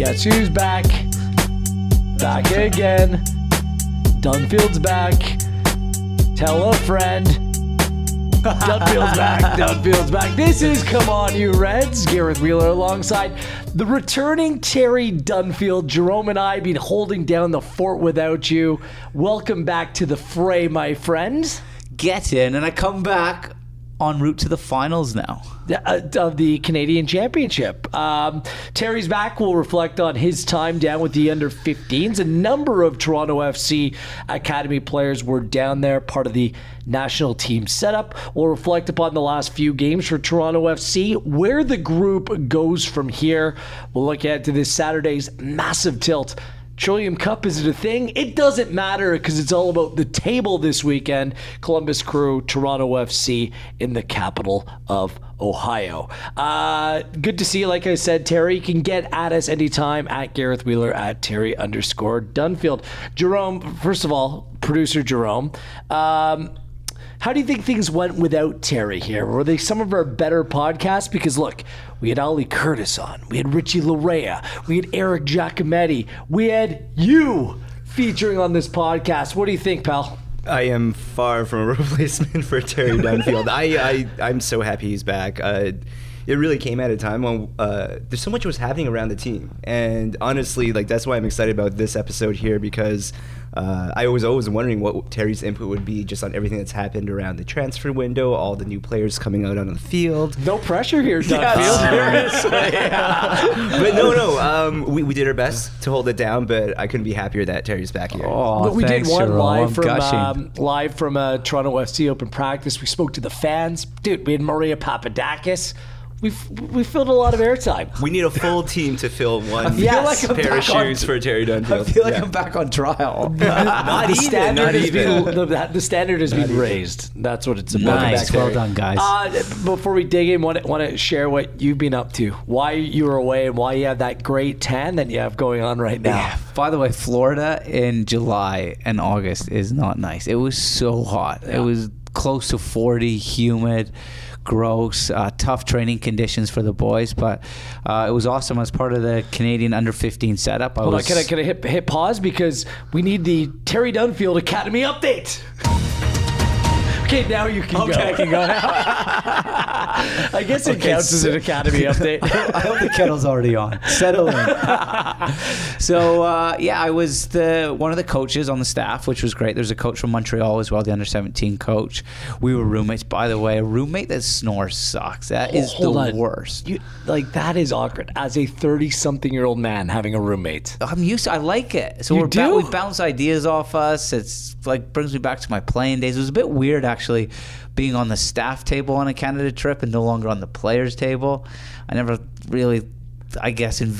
Guess who's back? Back again. Dunfield's back. Tell a friend. Dunfield's back. Dunfield's back. This is Come On You Reds. Gareth Wheeler alongside the returning Terry Dunfield. Jerome and I been holding down the fort without you. Welcome back to the fray, my friends. Get in, and I come back en route to the finals now. Uh, of the Canadian Championship. Um, Terry's back will reflect on his time down with the under 15s. A number of Toronto FC Academy players were down there, part of the national team setup. We'll reflect upon the last few games for Toronto FC, where the group goes from here. We'll look ahead to this Saturday's massive tilt Trillium Cup, is it a thing? It doesn't matter because it's all about the table this weekend. Columbus Crew, Toronto FC in the capital of Ohio. Uh, good to see you. Like I said, Terry, you can get at us anytime at Gareth Wheeler at Terry underscore Dunfield. Jerome, first of all, producer Jerome. Um, how do you think things went without Terry here? Were they some of our better podcasts? Because look, we had Ali Curtis on, we had Richie Laryea, we had Eric Giacometti, we had you featuring on this podcast. What do you think, pal? I am far from a replacement for Terry Dunfield. I, I I'm so happy he's back. Uh, it really came at a time when uh, there's so much was happening around the team, and honestly, like that's why I'm excited about this episode here because uh, I was always wondering what Terry's input would be just on everything that's happened around the transfer window, all the new players coming out on the field. No pressure here, Doug. Yes, but no, no, um, we, we did our best to hold it down, but I couldn't be happier that Terry's back here. Oh, But we thanks, did one Jerome. live I'm from um, live from uh, Toronto FC open practice. We spoke to the fans, dude. We had Maria Papadakis. We we filled a lot of airtime. We need a full team to fill one Yes. like I'm pair of back on- shoes for Terry Dunfield. I feel like Yeah. I'm back on trial. not the even, standard not has even. been the, the standard has been raised. That's what it's about. nice. back, Well done, guys. Uh, before we dig in, want to, want to share what you've been up to, why you were away, and why you have that great tan that you have going on right now. Yeah. By the way, Florida in July and August is not nice. It was so hot. It was close to 40, humid, gross, uh, tough training conditions for the boys. But uh, it was awesome as part of the Canadian under 15 setup. I Hold on, can I, can I hit, hit pause because we need the Terry Dunfield Academy update. Okay, now you can go. I can go now. I guess it Okay, counts as an Academy update. I hope the kettle's already on. Settle in. so uh, yeah, I was the one of the coaches on the staff, which was great. There's a coach from Montreal as well, the under 17 coach. We were roommates. By the way, a roommate that snores sucks. That is Hold the on. worst. You, like that is awkward as a thirty-something-year-old man having a roommate. I'm used. To, I like it. So we're ba- we bounce ideas off us. It's like brings me back to my playing days. It was a bit weird actually, being on the staff table on a Canada trip and no longer on the players table. I never really, I guess, in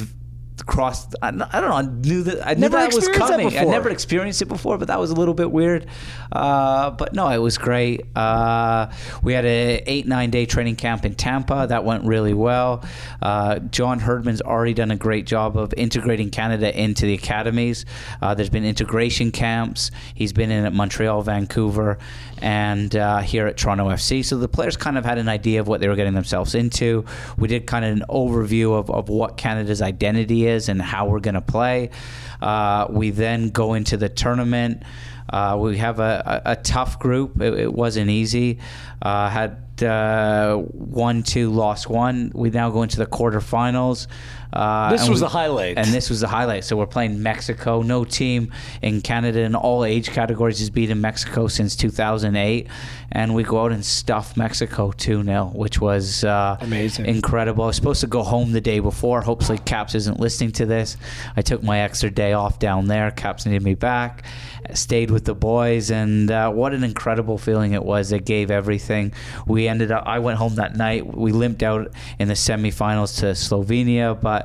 crossed. I, don't- I don't know. I knew that. I knew Never that was experienced that coming. I never experienced it before, but that was a little bit weird. Uh, but no, it was great. Uh, we had a eight nine day training camp in Tampa that went really well. Uh, John Herdman's already done a great job of integrating Canada into the academies. Uh, there's been integration camps. He's been in at Montreal, Vancouver, and uh, here at Toronto FC. So the players kind of had an idea of what they were getting themselves into. We did kind of an overview of, of what Canada's identity is and how we're going to play. Uh, we then go into the tournament. Uh, we have a, a, a tough group. It, it wasn't easy. Uh, had uh, one, two, lost one. We now go into the quarterfinals. Uh, This was we- the highlight. And this was the highlight. So we're playing Mexico. No team in Canada in all age categories has beaten Mexico since 2008. And we go out and stuff Mexico 2 0, which was uh, Amazing. incredible. I was supposed to go home the day before. Hopefully, Caps isn't listening to this. I took my extra day off down there. Caps needed me back. Stayed with the boys, and uh, what an incredible feeling it was. They gave everything. We ended up. I went home that night. We limped out in the semifinals to Slovenia, but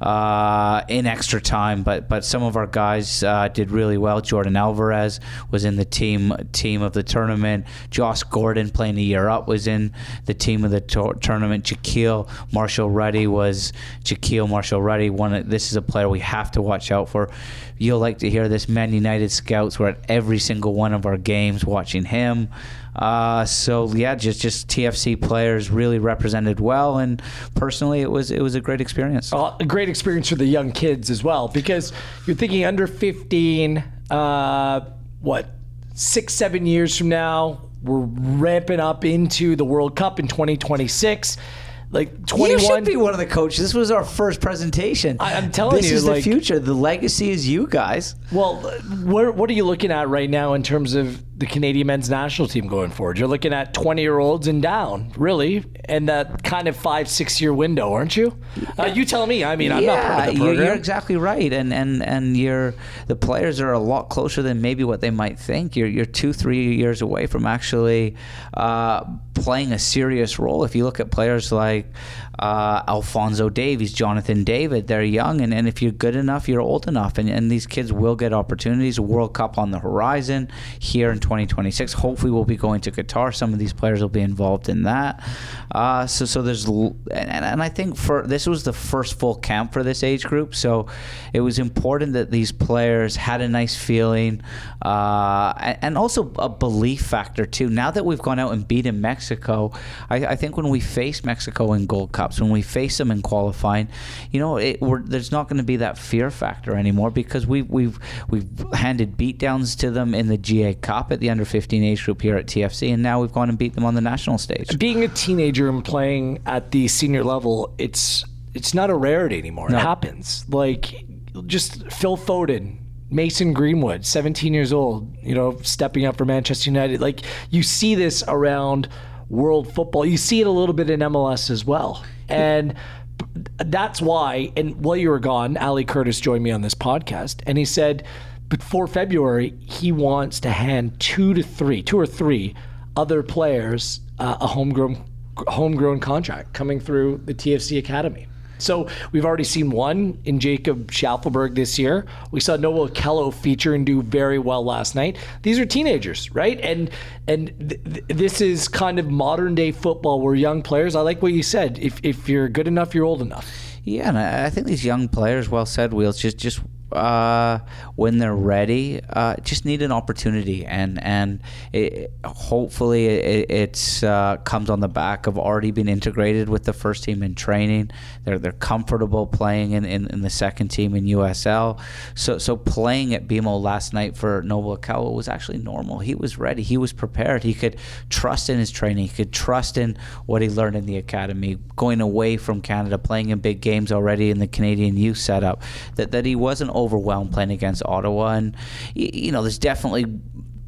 uh, in extra time. But but some of our guys uh, did really well. Jordan Alvarez was in the team team of the tournament. Josh Gordon playing a year up was in the team of the tour- tournament. Jahkeele Marshall Rutty was Jahkeele Marshall Rutty. One this is a player we have to watch out for. You'll like to hear this. Man United scouts were at every single one of our games, watching him. Uh, so yeah, just just TFC players really represented well, and personally, it was it was a great experience. Uh, a great experience for the young kids as well, because you're thinking under 15, uh, what, six, seven years from now, we're ramping up into the World Cup in 2026. Like 21. You should be one of the coaches. This was our first presentation. I, am telling this you, this is like, the future. The legacy is you guys. Well, what, what are you looking at right now in terms of the Canadian men's national team going forward? You're looking at 20 year olds and down, really, and that kind of five, six year window, aren't you? Uh, you tell me. I mean, I'm yeah, not part of the you're, program. you're exactly right, and and and you're the players are a lot closer than maybe what they might think. You're you're two, three years away from actually uh, playing a serious role. If you look at players like uh, Alphonso Davies, Jonathan David, they're young, and, and if you're good enough, you're old enough, and, and these kids will get opportunities. World Cup on the horizon here in 2026. Hopefully, we'll be going to Qatar. Some of these players will be involved in that. Uh, so so there's and, and I think for this was the first full camp for this age group, so it was important that these players had a nice feeling uh, and, also a belief factor too. Now that we've gone out and beaten Mexico, I, I think when we face Mexico in Gold When we face them in qualifying, you know, it, there's not going to be that fear factor anymore because we've we've we've handed beatdowns to them in the GA Cup at the under 15 age group here at TFC, and now we've gone and beat them on the national stage. Being a teenager and playing at the senior level, it's it's not a rarity anymore. No. It happens. Like just Phil Foden, Mason Greenwood, 17 years old, you know, stepping up for Manchester United. Like you see this around world football. You see it a little bit in MLS as well. And that's why, and while you were gone, Ali Curtis joined me on this podcast, and he said before February, he wants to hand two to three, two or three other players uh, a homegrown homegrown contract coming through the TFC Academy. So we've already seen one in Jacob Shaffelburg this year. We saw Noble Okello feature and do very well last night. These are teenagers, right? And and th- th- this is kind of modern day football where young players. I like what you said. If if you're good enough, you're old enough. Yeah, and I think these young players, well said, Wheels, just just uh, when they're ready, uh, just need an opportunity, and and it, hopefully it it's, uh, comes on the back of already being integrated with the first team in training. They're they're comfortable playing in, in, in the second team in USL. So so playing at BMO last night for Noble Okello was actually normal. He was ready. He was prepared. He could trust in his training. He could trust in what he learned in the academy. Going away from Canada, playing in big games already in the Canadian youth setup. That that he wasn't overwhelmed playing against Ottawa. And, you know, there's definitely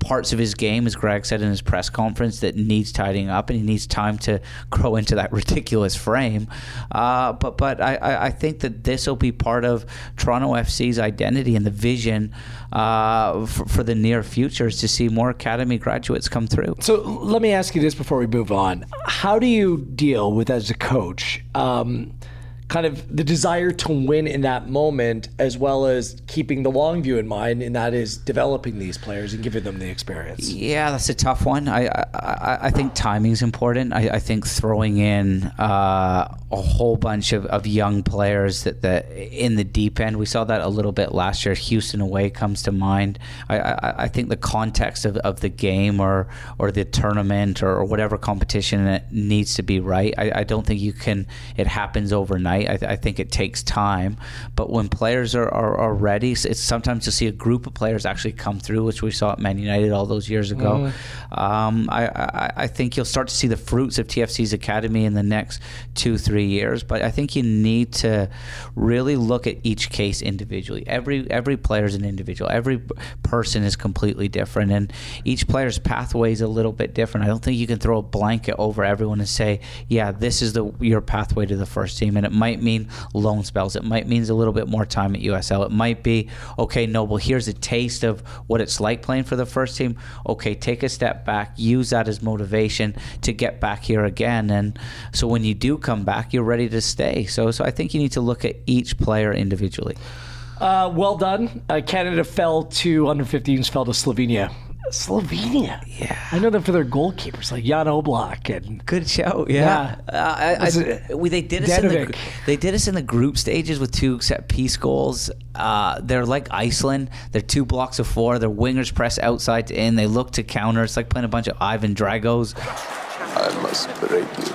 parts of his game, as Greg said in his press conference, that needs tidying up, and he needs time to grow into that ridiculous frame. Uh, but but I, I think that this will be part of Toronto FC's identity and the vision uh, for, for the near future is to see more academy graduates come through. So let me ask you this before we move on: How do you deal with, as a coach? Um, kind of the desire to win in that moment, as well as keeping the long view in mind, and that is developing these players and giving them the experience. Yeah, that's a tough one. I I, I think timing is important. I, I think throwing in uh, a whole bunch of, of young players that, that in the deep end, we saw that a little bit last year. Houston away comes to mind. I, I, I think the context of, of the game or or the tournament or, or whatever competition it needs to be right. I, I don't think you can. It happens overnight. I, I think it takes time. But when players are, are, are ready, it's sometimes to see a group of players actually come through, which we saw at Man United all those years ago. Um, I, I, I think you'll start to see the fruits of TFC's academy in the next two, three years. But I think you need to really look at each case individually. Every every player is an individual. Every person is completely different, and each player's pathway is a little bit different. I don't think you can throw a blanket over everyone and say, "Yeah, this is the your pathway to the first team," and it might mean loan spells. It might mean a little bit more time at USL. It might be, okay, Noble, here's a taste of what it's like playing for the first team. Okay, take a step back, use that as motivation to get back here again. And so when you do come back, you're ready to stay. So, so I think you need to look at each player individually. Uh, well done. Uh, Canada fell to under 15s, fell to Slovenia Slovenia. Yeah. I know them for their goalkeepers like Jan Oblak and Good show, yeah. Yeah. Uh, I, I, we, they did us in the they did us in the group stages with two set piece goals. Uh, they're like Iceland. They're two blocks of four. Their wingers press outside to in. They look to counter. It's like playing a bunch of Ivan Dragos. I must break you.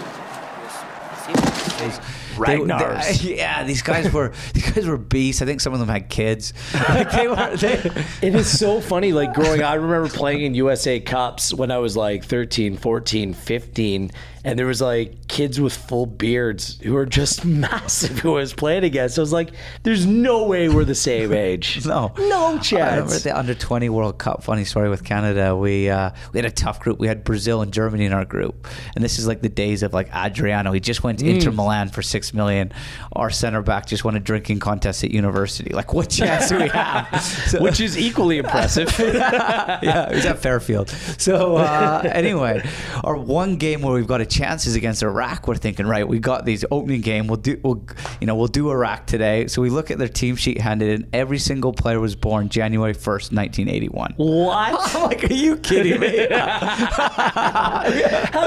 They- Ragnars. they- yeah, these guys were these guys were beasts. I think some of them had kids. Like they were. They, It is so funny. Like growing up, I remember playing in USA Cups when I was like 13, 14, 15. And there was like kids with full beards who were just massive who I was playing against. I was like, there's no way we're the same age. No, No I remember chance. the under twenty World Cup. Funny story with Canada. We uh, we had a tough group. We had Brazil and Germany in our group, and this is like the days of like Adriano. He just went to Inter Mm. Milan for six million. Our center back just won a drinking contest at university. Like, what chance do we have? So- Which is equally impressive. yeah, was at Fairfield. So uh, anyway, our one game where we've got a chance is against Iraq. We're thinking, right, we got these opening game. We'll do, we'll, you know, we'll do Iraq today. So we look at their team sheet handed in. Every single player was born January first, nineteen eighty one. what? I'm like, are you kidding me? How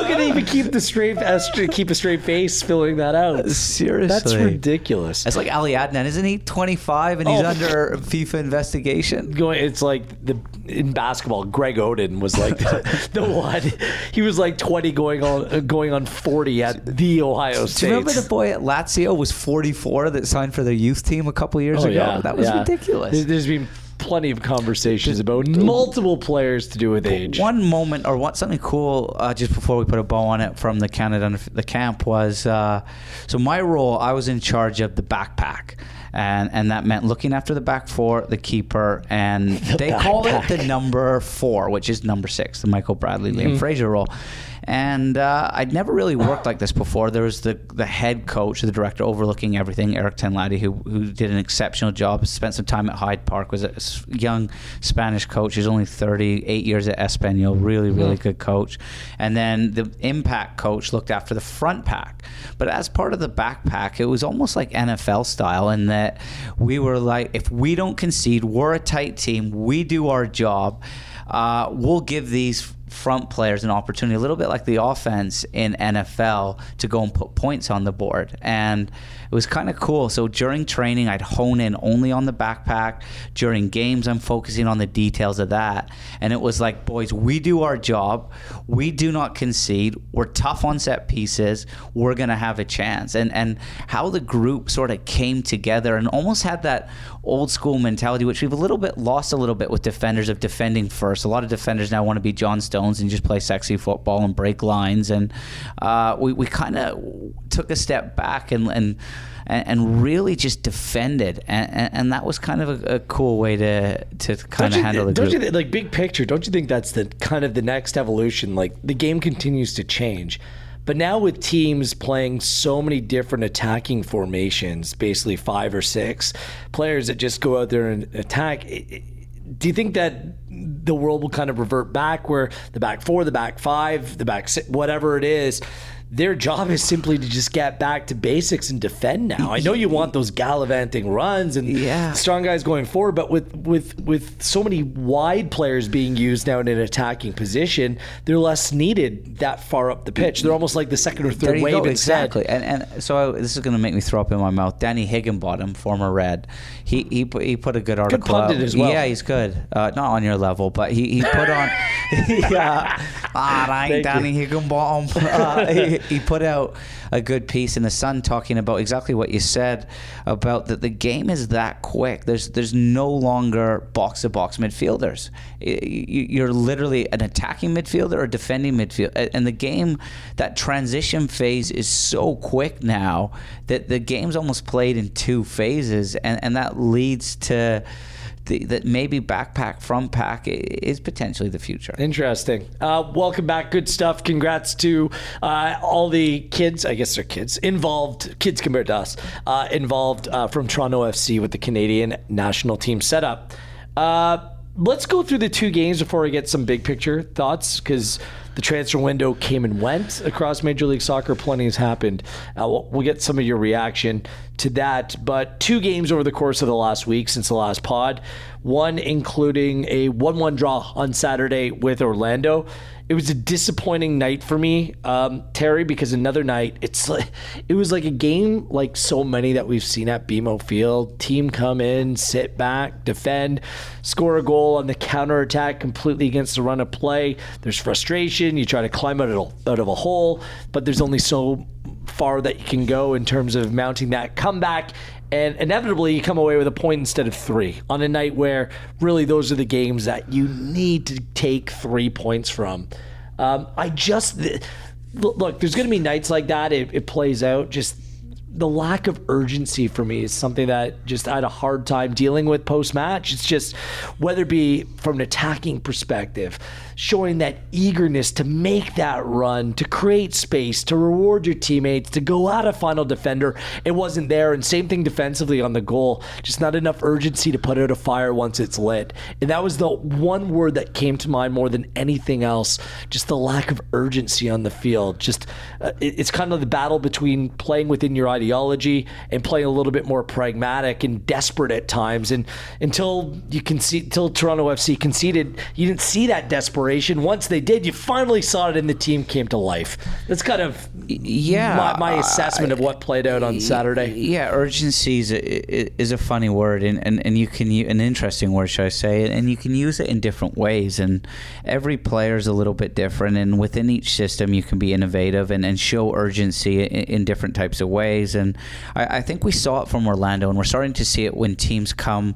can they even keep the straight uh, keep a straight face filling that out? Seriously, That's ridiculous. It's like Ali Adnan, isn't he? Twenty five, and he's Oh. under FIFA investigation. going it's like the in basketball greg oden was like the, the one he was like 20 going on uh, going on 40 at the ohio Do state you remember the boy at Lazio was 44 that signed for their youth team a couple years Oh, ago? yeah, that was yeah. ridiculous. There's been plenty of conversations about multiple players to do with age One moment, or what something cool, uh, just before we put a bow on it from the Canada the camp was uh, so my role. I was in charge of the backpack, and and that meant looking after the back four, the keeper, and they call it the number four, which is number six, the Michael Bradley Liam Mm-hmm. Fraser role. And uh, I'd never really worked like this before. There was the the head coach, the director overlooking everything, Eric Tenladi, who who did an exceptional job. Spent some time at Hyde Park. Was a young Spanish coach. He's only 38 years at Espanol. Really, really good coach. And then the impact coach looked after the front pack. But as part of the backpack, it was almost like NFL style in that we were like, if we don't concede, we're a tight team. We do our job. Uh, we'll give these front players an opportunity, a little bit like the offense in NFL, to go and put points on the board. And it was kind of cool. So during training, I'd hone in only on the backpack. During games, I'm focusing on the details of that. And it was like, boys, we do our job. We do not concede. We're tough on set pieces. We're going to have a chance. And and how the group sort of came together and almost had that old school mentality, which we've a little bit lost a little bit with defenders of defending first. A lot of defenders now want to be John Stones and just play sexy football and break lines. And uh, we, we kind of took a step back and, and and really just defended, and, and, that was kind of a, a cool way to to kind Don't of you, handle the don't group. you like big picture? Don't you think that's the kind of the next evolution? Like the game continues to change, but now with teams playing so many different attacking formations, basically five or six players that just go out there and attack. Do you think that the world will kind of revert back where the back four, the back five, the back six, whatever it is? Their job is simply to just get back to basics and defend now. I know you want those gallivanting runs and Yeah. strong guys going forward, but with with with so many wide players being used now in an attacking position, they're less needed that far up the pitch. They're almost like the second or third wave go, exactly. And and so I, this is going to make me throw up in my mouth. Danny Higginbotham, former Red, he he put, he put a good article. pundit as well. Yeah, he's good. Uh, not on your level, but he, he put on. yeah, all right, Thank Danny. Higginbotham. Uh, he, he put out a good piece in the Sun talking about exactly what you said about that the game is that quick. There's there's no longer box to box midfielders. You're literally an attacking midfielder or defending midfield, and the game that transition phase is so quick now that the game's almost played in two phases, and and that leads to. The, that maybe backpack from pack is potentially the future. Interesting. Uh, welcome back. Good stuff. Congrats to uh, all the kids. I guess they're kids involved. Kids compared to us uh, involved uh, from Toronto FC with the Canadian national team setup. Uh, let's go through the two games before I get some big picture thoughts because the transfer window came and went across Major League Soccer. Plenty has happened. Uh, we'll, we'll get some of your reaction to that. But two games over the course of the last week since the last pod, one including a 1 1 draw on Saturday with Orlando it was a disappointing night for me, um, Terry, because another night it's like it was like a game like so many that we've seen at BMO Field. Team come in, sit back, defend, score a goal on the counter attack completely against the run of play. There's frustration. You try to climb out of, out of a hole, but there's only so far that you can go in terms of mounting that comeback and inevitably you come away with a point instead of three on a night where really those are the games that you need to take three points from. Um, I just look. There's going to be nights like that. It, it plays out. Just the lack of urgency for me is something that just I had a hard time dealing with post match. It's just whether it be from an attacking perspective, showing that eagerness to make that run, to create space, to reward your teammates, to go out a final defender. It wasn't there. And same thing defensively on the goal. Just not enough urgency to put out a fire once it's lit. And that was the one word that came to mind more than anything else. Just the lack of urgency on the field. Just uh, it, it's kind of the battle between playing within your ideology and playing a little bit more pragmatic and desperate at times. And until you can see, until Toronto FC conceded, you didn't see that desperation once they did, you finally saw it and the team came to life. That's kind of yeah my, my uh, assessment of what played out on Saturday. Yeah, urgency is a, is a funny word, and, and, and you can an interesting word, should I say? And you can use it in different ways. And every player is a little bit different, and within each system, you can be innovative and, and show urgency in, in different types of ways. And I, I think we saw it from Orlando, and we're starting to see it when teams come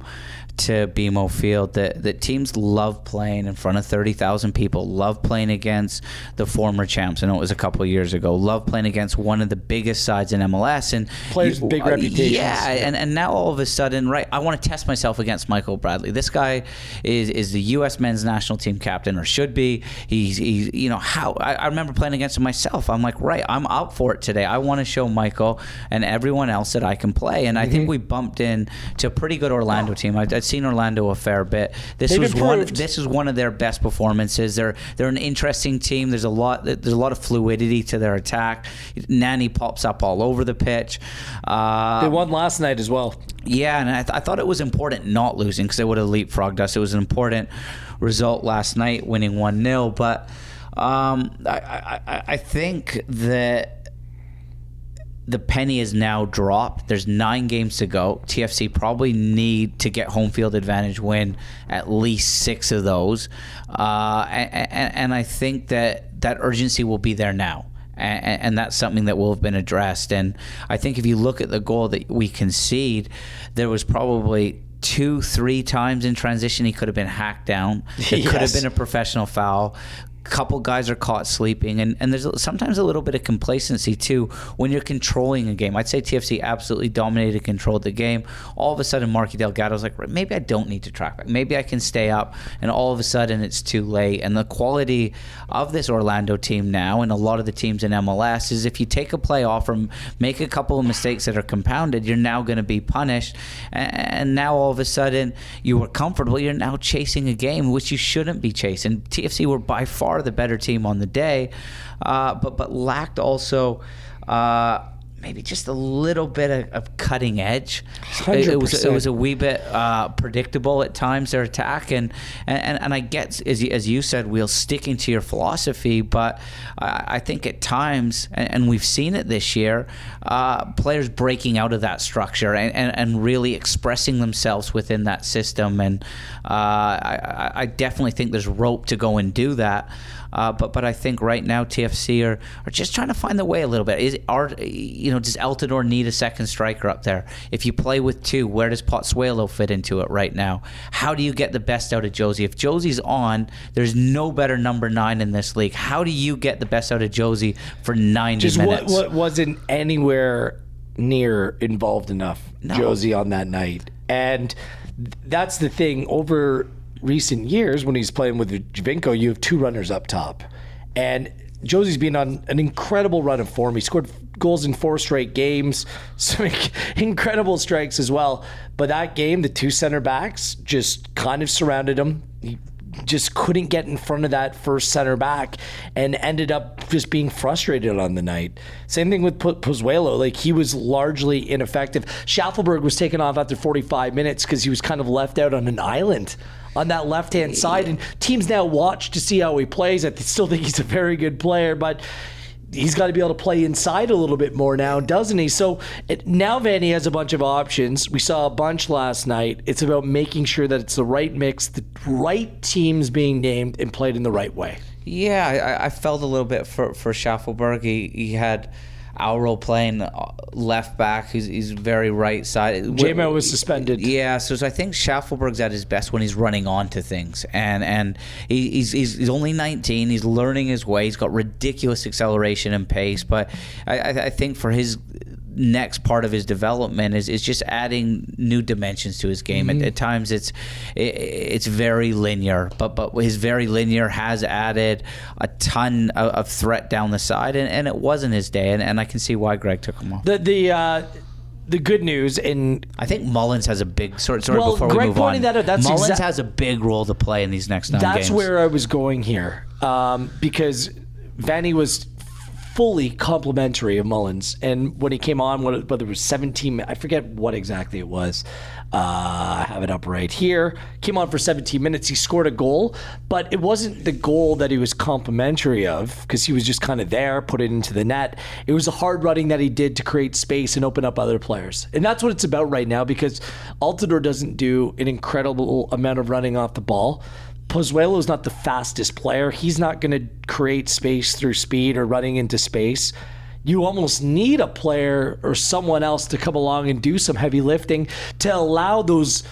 to BMO Field that, that teams love playing in front of 30,000 people, love playing against the former champs. I know it was a couple years ago. Love playing against one of the biggest sides in MLS. And Players with big uh, reputations. Yeah, and, and now all of a sudden, right, I want to test myself against Michael Bradley. This guy is, is the U.S. men's national team captain, or should be. He's, he's you know, how I, I remember playing against him myself. I'm like, right, I'm out for it today. I want to show Michael and everyone else that I can play. And I mm-hmm. think we bumped in to a pretty good Orlando team. I, I'd seen Orlando a fair bit. This They've was improved. one. This is one of their best performances. They're they're an interesting team. There's a lot. There's a lot of fluidity to their attack. Nani pops up all over the pitch. Uh, they won last night as well. Yeah, and I, th- I thought it was important not losing because they would have leapfrogged us. It was an important result last night, winning one 0 But um, I, I I think that the penny is now dropped. There's nine games to go. TFC probably need to get home field advantage win at least six of those, uh, and, and, I think that that urgency will be there now. And, and, that's something that will have been addressed. And I think if you look at the goal that we concede, there was probably two, three times in transition he could have been hacked down. It yes. could have been a professional foul couple guys are caught sleeping and, and there's sometimes a little bit of complacency too when you're controlling a game. I'd say tfc absolutely dominated controlled the game. All of a sudden marky delgado's like maybe i don't need to track back. Maybe i can stay up and all of a sudden it's too late. And the quality of this orlando team now and a lot of the teams in mls is if you take a play off or make a couple of mistakes that are compounded you're now going to be punished. And now all of a sudden you were comfortable. You're now chasing a game which you shouldn't be chasing. Tfc were by far the better team on the day, uh, but but lacked also. Uh, maybe just a little bit of, of cutting edge. 100%. It, was it was a wee bit uh, predictable at times their attack, and and, and I get as you, as you said, Wheel sticking to your philosophy, but I, I think at times, and, and, we've seen it this year, uh, players breaking out of that structure and, and, and, really expressing themselves within that system, and uh, I, I definitely think there's rope to go and do that. Uh, but but I think right now TFC are, are just trying to find the way a little bit. Is are you know does Altidore need a second striker up there? If you play with two, where does Pozuelo fit into it right now? How do you get the best out of Jozy? If Jozy's on, there's no better number nine in this league. How do you get the best out of Jozy for 90 just minutes? What, what wasn't anywhere near involved enough, no. Jozy on that night, and that's the thing over recent years when he's playing with Giovinco, you have two runners up top. And Jozy's been on an incredible run of form. He scored goals in four straight games, some incredible strikes as well. But that game, the two center backs just kind of surrounded him. He just couldn't get in front of that first center back and ended up just being frustrated on the night. Same thing with Pozuelo. Like he was largely ineffective. Shaffelburg was taken off after 45 minutes because he was kind of left out on an island on that left hand side. And teams now watch to see how he plays. I still think he's a very good player, but he's got to be able to play inside a little bit more now, doesn't he? So it, now Vanney has a bunch of options. We saw a bunch last night. It's about making sure that it's the right mix, the right teams being named and played in the right way. Yeah, I, I felt a little bit for for Shaffelburg. He he had Auro playing uh, left back. He's, he's very right side. JMO was suspended. Yeah, so, so I think Shaffelburg's at his best when he's running onto things, and and he, he's, he's he's only 19. He's learning his way. He's got ridiculous acceleration and pace, but I, I think for his next part of his development is, is just adding new dimensions to his game. Mm-hmm. At, at, times, it's it, it's very linear, but but his very linear has added a ton of, of threat down the side, and, and it wasn't his day, and, and I can see why Greg took him off. The the. Uh the good news, and I think Mullins has a big sort. Sorry, well, before Greg we move on, that out, that's Mullins exa- has a big role to play in these next nine that's games. where I was going here, um, because Vanney was fully complimentary of Mullins. And when he came on, whether it was 17, I forget what exactly it was. Uh, I have it up right here. Came on for 17 minutes. He scored a goal, but it wasn't the goal that he was complimentary of because he was just kind of there, put it into the net. It was the hard running that he did to create space and open up other players. And that's what it's about right now because Altidore doesn't do an incredible amount of running off the ball. Pozuelo is not the fastest player. He's not going to create space through speed or running into space. You almost need a player or someone else to come along and do some heavy lifting to allow those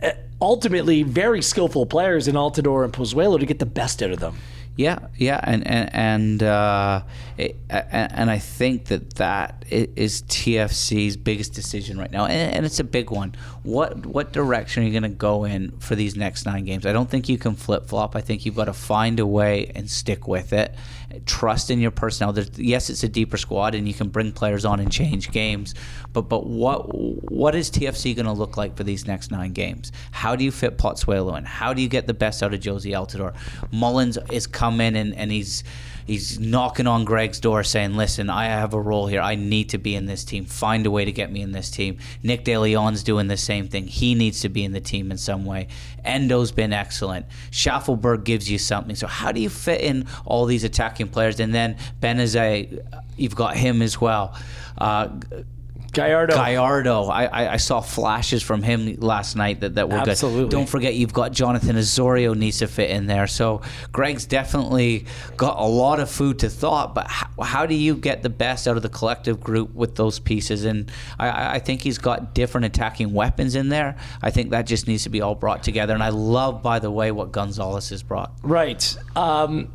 uh, ultimately very skillful players in Altidore and Pozuelo to get the best out of them. Yeah, yeah, and and and uh, it, and I think that that is TFC's biggest decision right now, and, and it's a big one. What what direction are you going to go in for these next nine games? I don't think you can flip flop. I think you've got to find a way and stick with it trust in your personnel. There's, yes, it's a deeper squad, and you can bring players on and change games. But but what what is TFC going to look like for these next nine games? How do you fit Pozuelo in? How do you get the best out of Jozy Altidore? Mullins is coming and and he's he's knocking on Greg's door saying, "Listen, I have a role here. I need to be in this team. Find a way to get me in this team." Nick DeLeon's doing the same thing. He needs to be in the team in some way. Endoh's been excellent. Shaffelburg gives you something. So how do you fit in all these attacking players? And then Benazet, you've got him as well. Uh, Gallardo. Gallardo. I, I, I, saw flashes from him last night that, that were Absolutely. good. Don't forget, you've got Jonathan Osorio needs to fit in there. So Greg's definitely got a lot of food to thought. But how, how do you get the best out of the collective group with those pieces? And I, I think he's got different attacking weapons in there. I think that just needs to be all brought together. And I love, by the way, what Gonzalez has brought. Right. Um,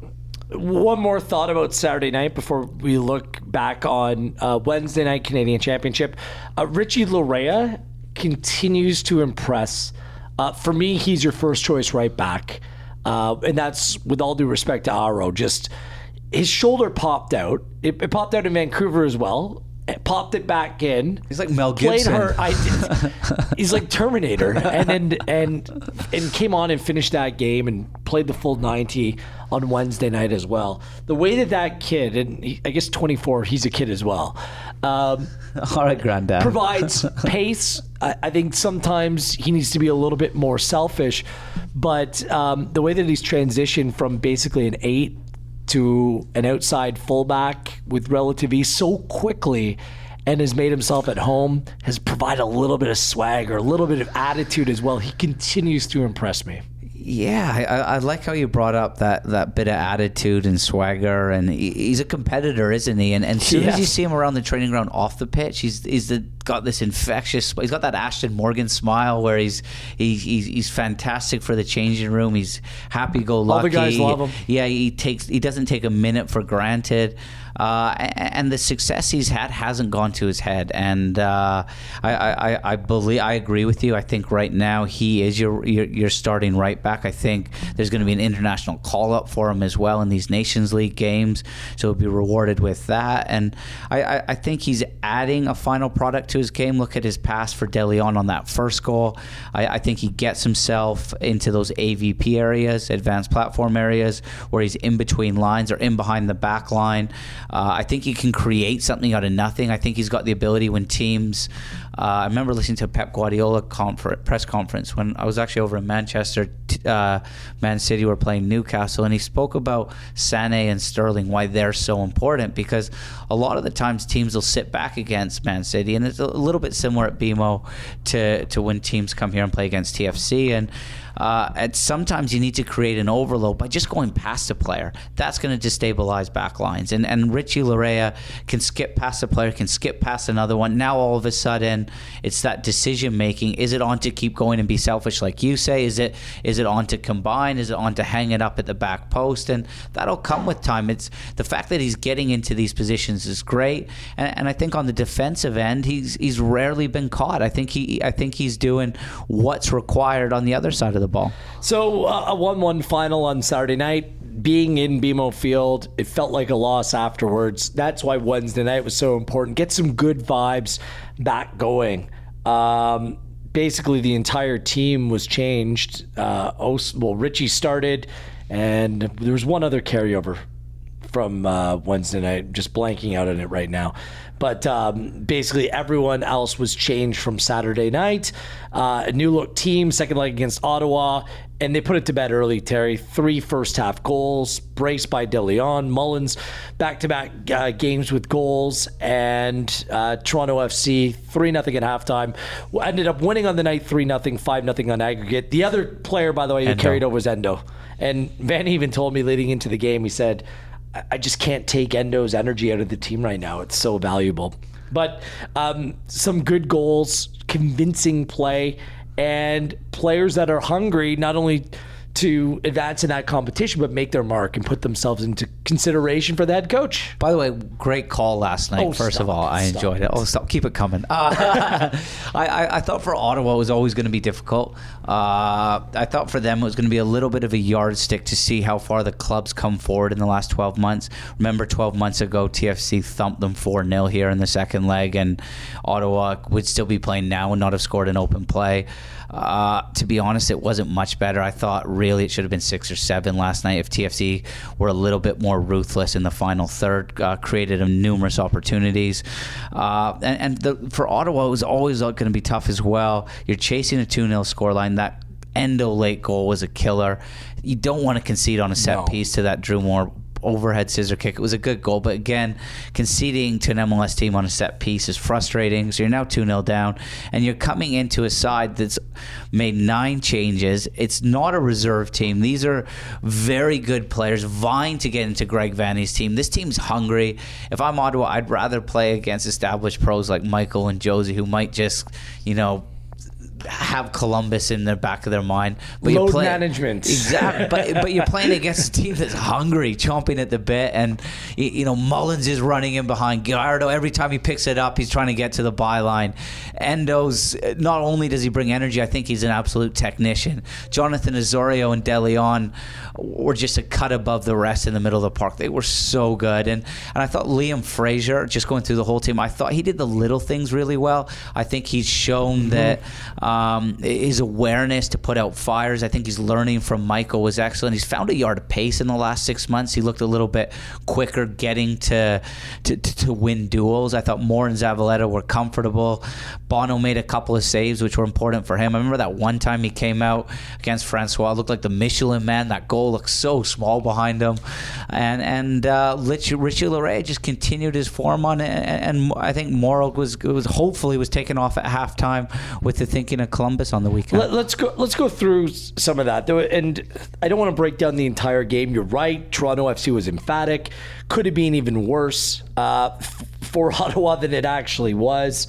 one more thought about Saturday night before we look back on uh, Wednesday night Canadian Championship. Uh, Richie Laryea continues to impress. Uh, for me, he's your first choice right back, uh, and that's with all due respect to Auro. Just his shoulder popped out. It, it popped out in Vancouver as well popped it back in. He's like Mel Gibson. Played her. I, he's like Terminator, and and and and came on and finished that game and played the full ninety on Wednesday night as well. The way that that kid, and he, I guess twenty four, he's a kid as well. Um, All right, granddad provides pace. I, I, think sometimes he needs to be a little bit more selfish, but um, the way that he's transitioned from basically an eight to an outside fullback with relative ease so quickly and has made himself at home, has provided a little bit of swagger, a little bit of attitude as well. He continues to impress me. Yeah, I, I, like how you brought up that, that bit of attitude and swagger, and he, he's a competitor, isn't he? And, and as soon yes. as you see him around the training ground off the pitch, he's he's the, got this infectious. He's got that Ashton Morgan smile where he's he, he's he's fantastic for the changing room. He's happy go lucky. All the guys love him. Yeah, he takes he doesn't take a minute for granted. Uh, and the success he's had hasn't gone to his head. And uh, I, I, I, believe I agree with you. I think right now he is your your, your starting right back. I think there's going to be an international call up for him as well in these Nations League games, so he'll be rewarded with that. And I, I, I think he's adding a final product to his game. Look at his pass for De Leon on that first goal. I, I think he gets himself into those AVP areas, advanced platform areas, where he's in between lines or in behind the back line. Uh, I think he can create something out of nothing. I think he's got the ability when teams. Uh, I remember listening to a Pep Guardiola confer- press conference when I was actually over in Manchester. T- uh, Man City were playing Newcastle, and he spoke about Sané and Sterling, why they're so important. Because a lot of the times teams will sit back against Man City, and it's a little bit similar at BMO to to when teams come here and play against TFC. And uh, and sometimes you need to create an overload by just going past a player. That's going to destabilize backlines. And and Richie Laryea can skip past a player, can skip past another one. Now all of a sudden, it's that decision making. Is it on to keep going and be selfish, like you say? Is it is it on to combine? Is it on to hang it up at the back post? And that'll come with time. It's the fact that he's getting into these positions is great. And, and I think on the defensive end, he's he's rarely been caught. I think he I think he's doing what's required on the other side of the ball. So uh, a one-one final on Saturday night. Being in BMO Field, it felt like a loss afterwards. That's why Wednesday night was so important. Get some good vibes back going. Um, basically, the entire team was changed. Uh, Os- well, Richie started, and there was one other carryover from uh, Wednesday night. Just blanking out on it right now. But um, basically, everyone else was changed from Saturday night. Uh, a new look team, second leg against Ottawa, and they put it to bed early, Terry. Three first half goals, braced by De Leon. Mullins back to back games with goals, and uh, Toronto FC 3 0 at halftime. Ended up winning on the night 3 0, 5 0 on aggregate. The other player, by the way, who Endoh. carried over was Endoh. And Van even told me leading into the game, he said, I- just can't take Endoh's energy out of the team right now. It's so valuable. But um, some good goals, convincing play, and players that are hungry not only to advance in that competition, but make their mark and put themselves into consideration for the head coach. By the way, great call last night. Oh, first stop of all, it, I enjoyed it. Oh, stop! Keep it coming. Uh, I, I, I thought for Ottawa it was always going to be difficult. Uh, I thought for them it was going to be a little bit of a yardstick to see how far the clubs come forward in the last 12 months. Remember, 12 months ago, TFC thumped them 4 0 here in the second leg, and Ottawa would still be playing now and not have scored an open play. Uh, to be honest, it wasn't much better. I thought really it should have been six or seven last night if TFC were a little bit more ruthless in the final third, uh, created numerous opportunities. Uh, and and the, for Ottawa, it was always going to be tough as well. You're chasing a 2 0 scoreline. That Endoh late goal was a killer. You don't want to concede on a set No. piece to that Drew Moor overhead scissor kick. It was a good goal, but again, conceding to an MLS team on a set piece is frustrating. So you're now 2 0 down, and you're coming into a side that's made nine changes. It's not a reserve team. These are very good players vying to get into Greg Vanney's team. This team's hungry. If I'm Ottawa, I'd rather play against established pros like Michael and Jozy, who might just, you know, have Columbus in the back of their mind. But Load play- management. exactly. But but you're playing against a team that's hungry, chomping at the bit, and you know Mullins is running in behind Gallardo. Every time he picks it up, he's trying to get to the byline. Endoh's not only does he bring energy, I think he's an absolute technician. Jonathan Osorio and De Leon were just a cut above the rest in the middle of the park. They were so good, and and I thought Liam Fraser, just going through the whole team, I thought he did the little things really well. I think he's shown that um, his awareness to put out fires. I think he's learning from Michael was excellent. He's found a yard of pace in the last six months. He looked a little bit quicker getting to to, to, to win duels. I thought Moor and Zavaleta were comfortable. Bono made a couple of saves which were important for him. I remember that one time he came out against Francois, looked like the Michelin man. That goal looked so small behind him, and and uh, Richie, Richie just continued his form on it. And, I think Morrow was was hopefully was taken off at halftime with the thinking of Columbus on the weekend. Let, us go. Let's go through some of that. Though, And I don't want to break down the entire game. You're right. Toronto FC was emphatic. Could have been even worse uh, for Ottawa than it actually was.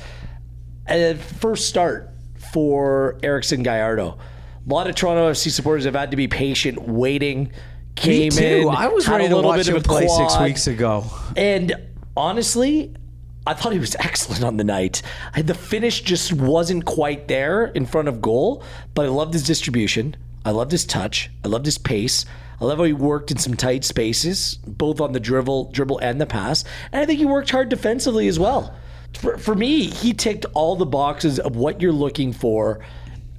Uh, first start for Erickson Gallardo. A lot of Toronto FC supporters have had to be patient, waiting. Came in. I was ready a to watch bit of him a play six weeks ago. And honestly, I thought he was excellent on the night. The finish just wasn't quite there in front of goal, but I loved his distribution. I loved his touch. I loved his pace. I love how he worked in some tight spaces, both on the dribble, dribble and the pass. And I think he worked hard defensively as well. for, for me, he ticked all the boxes of what you're looking for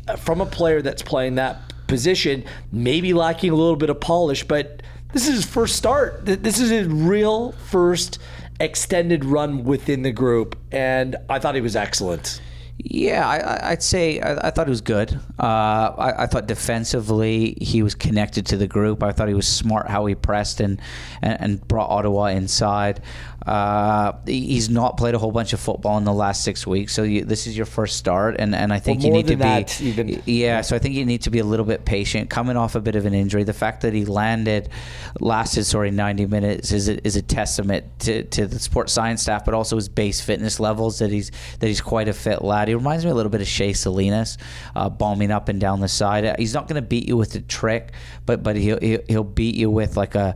uh, from a player that's playing that position, maybe lacking a little bit of polish, but this is his first start. This is his real first extended run within the group, and I thought he was excellent. Yeah, I- I'd say I, I thought he was good. Uh, I, I thought defensively he was connected to the group. I thought he was smart how he pressed and and, and brought Ottawa inside. Uh, he's not played a whole bunch of football in the last six weeks, so you, this is your first start, and, and I think Well, you need to be even. yeah. So I think you need to be a little bit patient. Coming off a bit of an injury, the fact that he landed lasted sorry ninety minutes is a, is a testament to, to the sports science staff, but also his base fitness levels that he's that he's quite a fit lad. He reminds me a little bit of Shea Salinas, uh, bombing up and down the side. He's not going to beat you with a trick, but but he'll he'll beat you with like a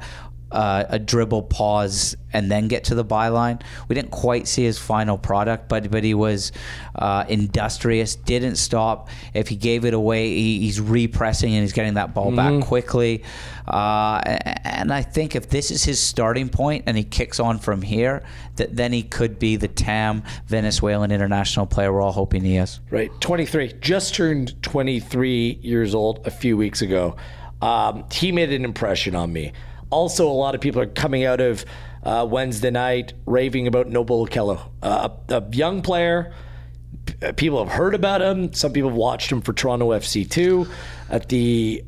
uh, a dribble pause and then get to the byline. We didn't quite see his final product, but but he was uh, industrious, didn't stop. If he gave it away, he, he's repressing and he's getting that ball back quickly. Uh, and I think if this is his starting point and he kicks on from here, that then he could be the TAM Venezuelan international player we're all hoping he is. Right, 23. Just turned 23 years old a few weeks ago. Um, he made an impression on me. Also, a lot of people are coming out of uh, Wednesday night raving about Noble Okello, uh, a, a young player. P- People have heard about him. Some people have watched him for Toronto FC too. At the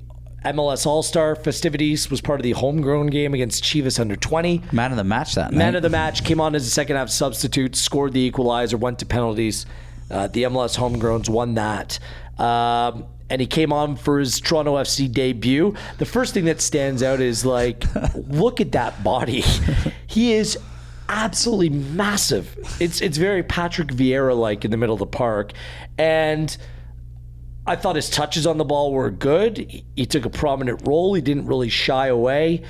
MLS All Star festivities, was part of the homegrown game against Chivas under 20. Man of the match that Man night. of the match came on as a second half substitute, scored the equalizer, went to penalties. Uh, the MLS homegrowns won that. Um, and he came on for his Toronto FC debut. The first thing that stands out is like, look at that body. he is absolutely massive. It's it's very Patrick Vieira like in the middle of the park. And I thought his touches on the ball were good. He, he took a prominent role. He didn't really shy away.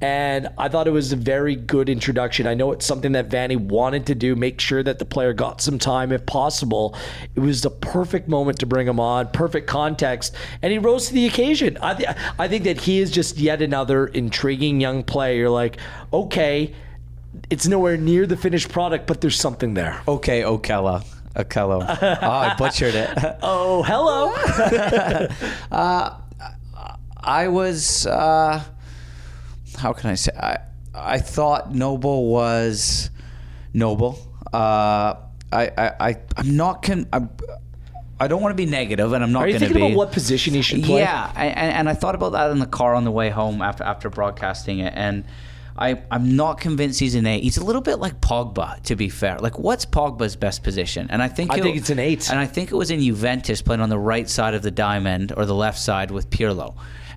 And I thought it was a very good introduction. I know it's something that Vanney wanted to do, make sure that the player got some time if possible. It was the perfect moment to bring him on, perfect context, and he rose to the occasion. I, th- I think that he is just yet another intriguing young player. You're like, okay, it's nowhere near the finished product, but there's something there. Okay, Okella. Okello. oh, I butchered it. Oh, hello. I was uh, how can I say I I thought Noble was noble. Uh, I, I I I'm not con- I'm, I don't want to be negative, and I'm not Are you going to thinking be. about what position he should play? Yeah, and, and I thought about that in the car on the way home after after broadcasting it, and I I'm not convinced he's an eight. He's a little bit like Pogba, to be fair. Like, what's Pogba's best position? And I think I think it's an eight. And I think it was in Juventus playing on the right side of the diamond or the left side with Pirlo.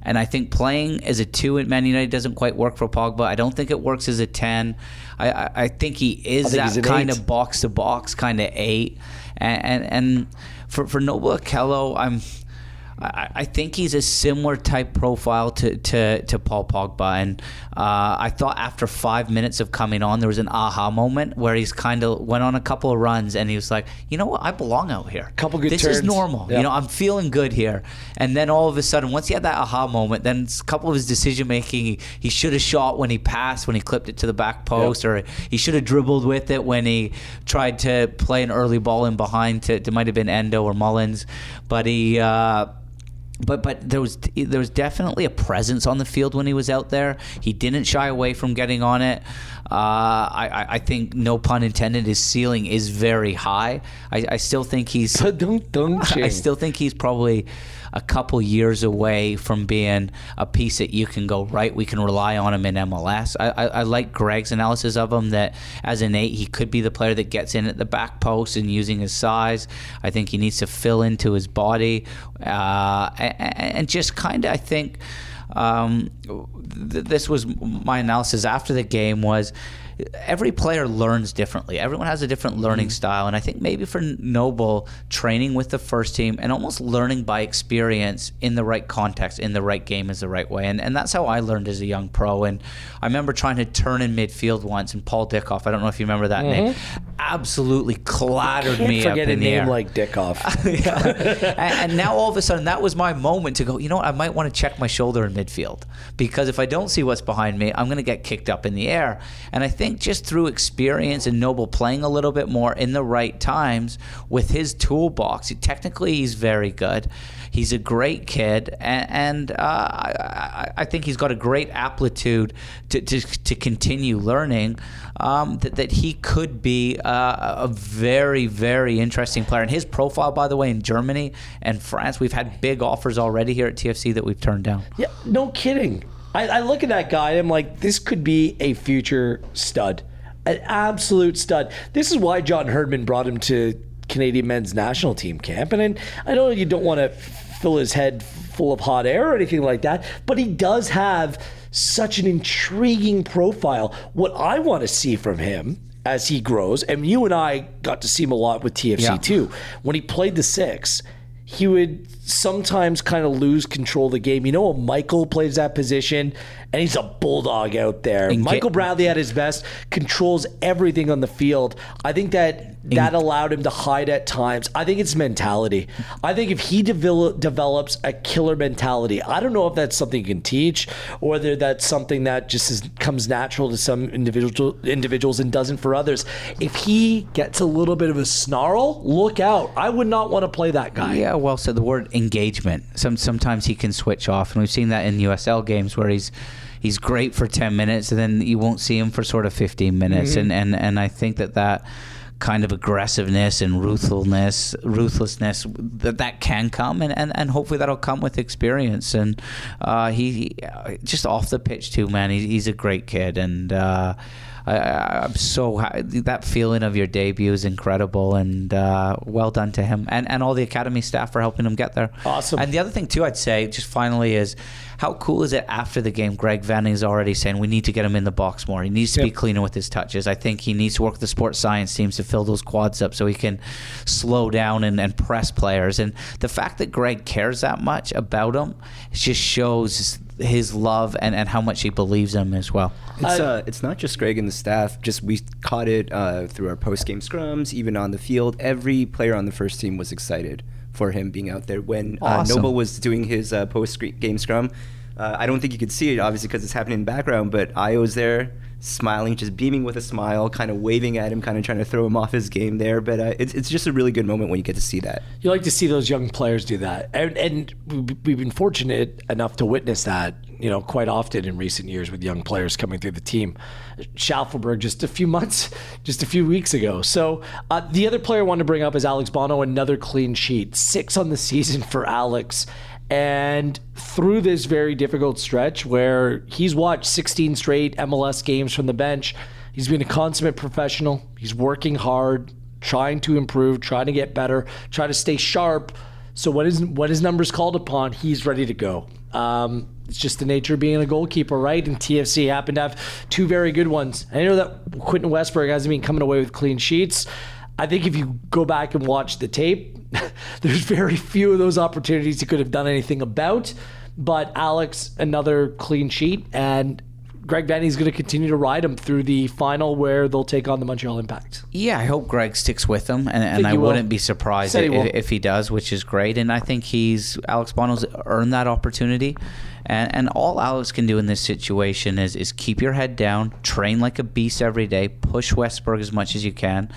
And I think playing as a two at Man United doesn't quite work for Pogba. I don't think it works as a ten. I I, I think he is think that kind eight. of box to box kind of eight. And and, and for for Noble Akello, I'm. I, I think he's a similar type profile to, to, to Paul Pogba, and uh, I thought after five minutes of coming on, there was an aha moment where he's kind of went on a couple of runs, and he was like, "You know what? I belong out here. Couple good This is normal. Yeah. You know, I'm feeling good here." And then all of a sudden, once he had that aha moment, then a couple of his decision making, he, he should have shot when he passed, when he clipped it to the back post, or he should have dribbled with it when he tried to play an early ball in behind to, to might have been Endoh or Mullins, but he. Uh, but but there was there was definitely a presence on the field when he was out there. He didn't shy away from getting on it. Uh, I, I think no pun intended. His ceiling is very high. I, I still think he's I still think he's probably a couple years away from being a piece that you can go right. We can rely on him in MLS. I, I, I like Greg's analysis of him that as an eight, he could be the player that gets in at the back post and using his size. I think he needs to fill into his body uh, and, and just kind of, I think. Um, th- this was my analysis after the game was every player learns differently. Everyone has a different learning mm. style, and I think maybe for Noble, training with the first team and almost learning by experience in the right context, in the right game, is the right way. And and that's how I learned as a young pro. And I remember trying to turn in midfield once, and Paul Dickov, I don't know if you remember that mm-hmm. name, absolutely clattered me up forget a in the name air. like Dickov. and, and now all of a sudden, that was my moment to go. You know what? I might want to check my shoulder in midfield because if I don't see what's behind me, I'm going to get kicked up in the air. And I think just through experience and Noble playing a little bit more in the right times with his toolbox, technically he's very good. He's a great kid, and, and uh, I, I think he's got a great aptitude to, to, to continue learning. Um, that, that he could be uh, a very, very interesting player. And his profile, by the way, in Germany and France, we've had big offers already here at TFC that we've turned down. Yeah, no kidding. I, I look at that guy and I'm like, this could be a future stud, an absolute stud. This is why John Herdman brought him to Canadian men's national team camp. And then I know you don't want to fill his head full of hot air or anything like that, but he does have such an intriguing profile. What I want to see from him as he grows, and you and I got to see him a lot with TFC Yeah. too. When he played the six, he would sometimes kind of lose control of the game. You know, Michael plays that position, and he's a bulldog out there. And Michael get- Bradley at his best controls everything on the field. I think that that allowed him to hide at times. I think it's mentality. I think if he devel- develops a killer mentality, I don't know if that's something you can teach or whether that's something that just is, comes natural to some individual individuals and doesn't for others. If he gets a little bit of a snarl, look out. I would not want to play that guy. Yeah, well said. The word engagement. Some sometimes he can switch off, and we've seen that in USL games where he's he's great for ten minutes, and then you won't see him for sort of fifteen minutes. And and and I think that that kind of aggressiveness and ruthlessness ruthlessness that that can come and, and, and hopefully that'll come with experience and uh, he, he just off the pitch too man he's, he's a great kid and uh, I, I'm so that feeling of your debut is incredible, and uh, well done to him and, and all the academy staff for helping him get there. Awesome. And the other thing too, I'd say just finally is how cool is it after the game? Greg Vanney is already saying we need to get him in the box more. He needs to be cleaner with his touches. I think he needs to work with the sports science teams to fill those quads up so he can slow down and, and press players. And the fact that Greg cares that much about him just shows his love and, and how much he believes him as well. It's uh, it's not just Greg and the staff. Just we caught it uh, through our post game scrums, even on the field. Every player on the first team was excited for him being out there. When uh, Awesome. Noble was doing his uh, post game scrum, uh, I don't think you could see it obviously because it's happening in the background. But I was there, smiling, just beaming with a smile, kind of waving at him, kind of trying to throw him off his game there. But uh, it's it's just a really good moment when you get to see that. You like to see those young players do that, and, and we- we've been fortunate enough to witness that. You know, quite often in recent years with young players coming through the team. Shaffelburg just a few months, just a few weeks ago. So uh, the other player I wanted to bring up is Alex Bono, another clean sheet, six on the season for Alex. And through this very difficult stretch where he's watched 16 straight MLS games from the bench, he's been a consummate professional. He's working hard, trying to improve, trying to get better, trying to stay sharp. So when his when his numbers called upon, he's ready to go. Um, it's just the nature of being a goalkeeper, right? And TFC happened to have two very good ones. I know that Quentin Westberg hasn't been coming away with clean sheets. I think if you go back and watch the tape, there's very few of those opportunities he could have done anything about. But Alex, another clean sheet, and Greg Vanney's going to continue to ride him through the final where they'll take on the Montreal Impact. Yeah, I hope Greg sticks with them, and, and I wouldn't be surprised Said he if, if he does, which is great. And I think he's Alex Bono's earned that opportunity, and and all Alex can do in this situation is is keep your head down, train like a beast every day, push Westberg as much as you can.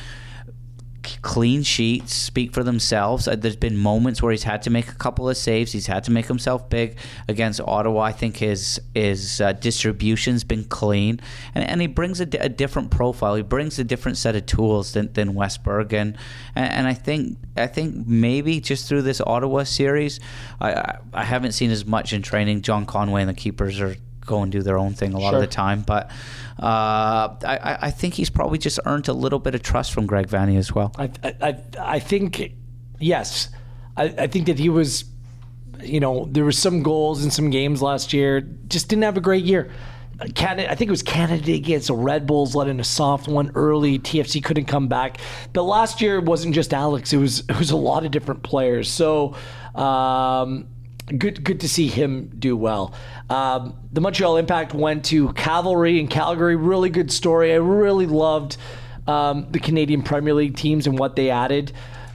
Clean sheets speak for themselves. Uh, There's been moments where he's had to make a couple of saves. He's had to make himself big against Ottawa. I think his his uh, distribution's been clean, and, and he brings a, different profile. He brings a different set of tools than, than Westberg, and, and I think I think maybe just through this Ottawa series, I I, I haven't seen as much in training. John Conway and the keepers are go and do their own thing a lot Sure. of the time, but uh, I I- think he's probably just earned a little bit of trust from Greg Vanney as well. I, I, I- think, yes, I, I think that he was, you know, there were some goals in some games last year. Just didn't have a great year. Canada, I think it was Canada against the Red Bulls let in a soft one early. TFC couldn't come back, but last year it wasn't just Alex. It was it was a lot of different players. So. Um, good good to see him do well. Um, the Montreal Impact went to Cavalry in Calgary. Really good story. I really loved um, the Canadian Premier League teams and what they added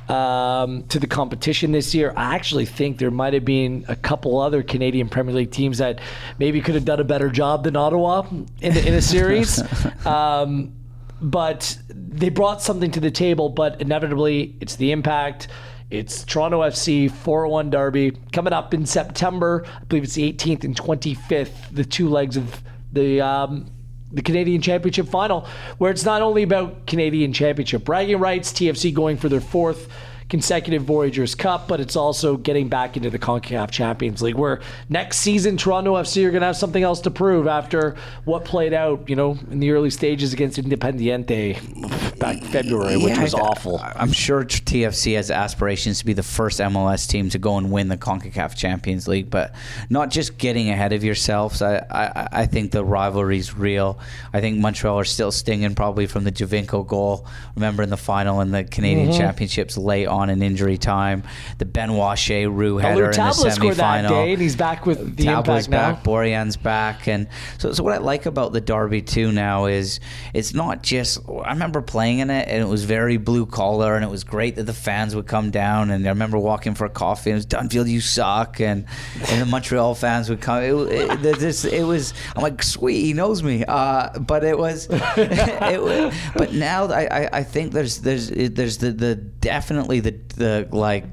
um, to the competition this year. I actually think there might have been a couple other Canadian Premier League teams that maybe could have done a better job than Ottawa in, in a series. um, but they brought something to the table, but inevitably it's the impact. It's Toronto FC 401 Derby coming up in September. I believe it's the 18th and 25th, the two legs of the um, the Canadian Championship final, where it's not only about Canadian Championship bragging rights, TFC going for their fourth consecutive Voyageurs Cup, but it's also getting back into the CONCACAF Champions League, where next season Toronto FC are going to have something else to prove after what played out, you know, in the early stages against Independiente back February, which Yeah, was I- awful. I'm sure TFC has aspirations to be the first MLS team to go and win the CONCACAF Champions League, but not just getting ahead of yourselves. I, I, I think the rivalry's real. I think Montreal are still stinging probably from the Giovinco goal. Remember in the final in the Canadian Mm-hmm. Championships late on in injury time, the Benoit Rue Now, header in the scored that day, and he's back with the Tabla's impact now. back, Borjan's back, and so so what I like about the Derby too now is it's not just. I remember playing in it, and it was very blue collar, and it was great that the fans would come down, and I remember walking for a coffee, and it was Dunfield, you suck, and and the Montreal fans would come. It, it, it, this, it was. I'm like, sweet, he knows me, uh, but it was. it was but now I, I, I think there's there's there's the the definitely the the like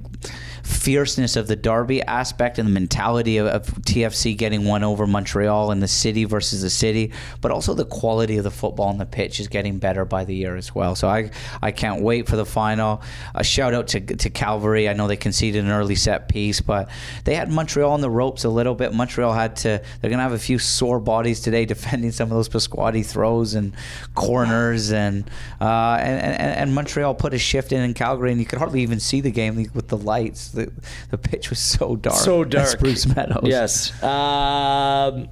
fierceness of the derby aspect and the mentality of, of TFC getting one over Montreal and the city versus the city, but also the quality of the football on the pitch is getting better by the year as well. So I I can't wait for the final. A shout out to to Cavalry. I know they conceded an early set piece, but they had Montreal on the ropes a little bit. Montreal had to. They're gonna have a few sore bodies today defending some of those Pasquotti throws and corners and uh, and, and and Montreal put a shift in in Calgary, and you could hardly even see the game with the lights. The the pitch was so dark. so dark. Spruce Meadows. Yes. Um,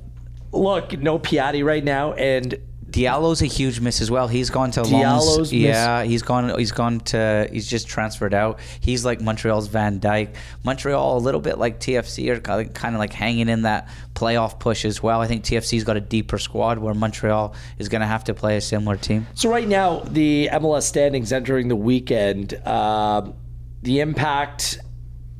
look, no Piatti right now, and Diallo's a huge miss as well. He's gone to Diallo's miss- Yeah, he's gone. He's gone to. He's just transferred out. He's like Montreal's Van Dijk. Montreal a little bit like TFC are kind of like hanging in that playoff push as well. I think TFC's got a deeper squad where Montreal is going to have to play a similar team. So right now, the MLS standings entering the weekend, um, the Impact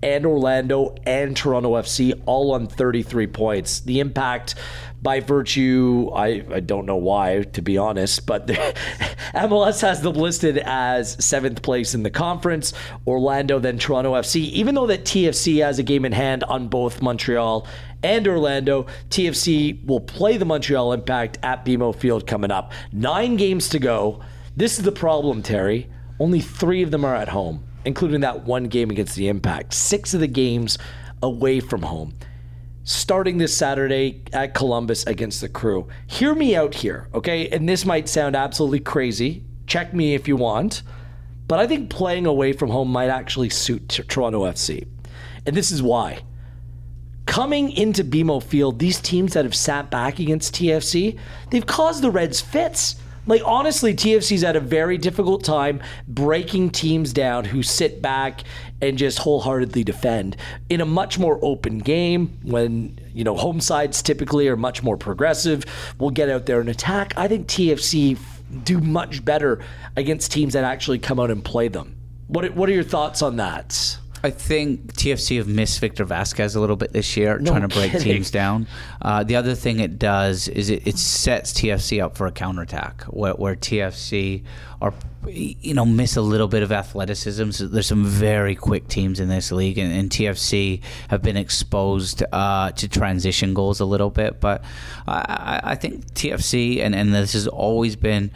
and Orlando and Toronto FC all on 33 points. The Impact, by virtue, I, I don't know why, to be honest, but MLS has them listed as seventh place in the conference. Orlando, then Toronto FC. Even though that TFC has a game in hand on both Montreal and Orlando. TFC will play the Montreal Impact at BMO Field coming up. Nine games to go. This is the problem, Terry. Only three of them are at home, including that one game against the Impact. Six of the games away from home. Starting this Saturday at Columbus against the crew. Hear me out here, okay? And this might sound absolutely crazy. Check me if you want. But I think playing away from home might actually suit Toronto FC. And this is why coming into BMO Field, these teams that have sat back against TFC, they've caused the Reds fits. Like honestly, TFC's had a very difficult time breaking teams down who sit back and just wholeheartedly defend in a much more open game when you know home sides typically are much more progressive. Will get out there and attack. I think TFC do much better against teams that actually come out and play them. What What are your thoughts on that? I think TFC have missed Victor Vasquez a little bit this year, No trying to break kidding. teams down. Uh, the other thing it does is it, it sets TFC up for a counterattack, where, where TFC are, you know, miss a little bit of athleticism. So there's some very quick teams in this league, and, and TFC have been exposed uh, to transition goals a little bit. But I, I- think TFC, and, and this has always been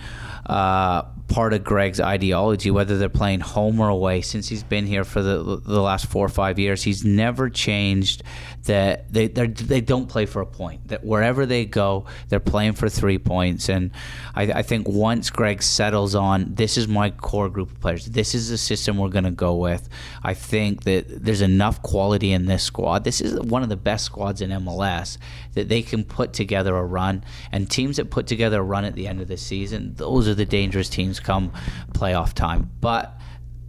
uh, part of Greg's ideology, whether they're playing home or away. Since he's been here for the the last four or five years, he's never changed that they they don't play for a point. That wherever they go, they're playing for three points. And I, I think once Greg settles on this is my core group of players, this is the system we're going to go with. I think that there's enough quality in this squad. This is one of the best squads in MLS that they can put together a run. And teams that put together a run at the end of the season, those are the dangerous teams come playoff time. But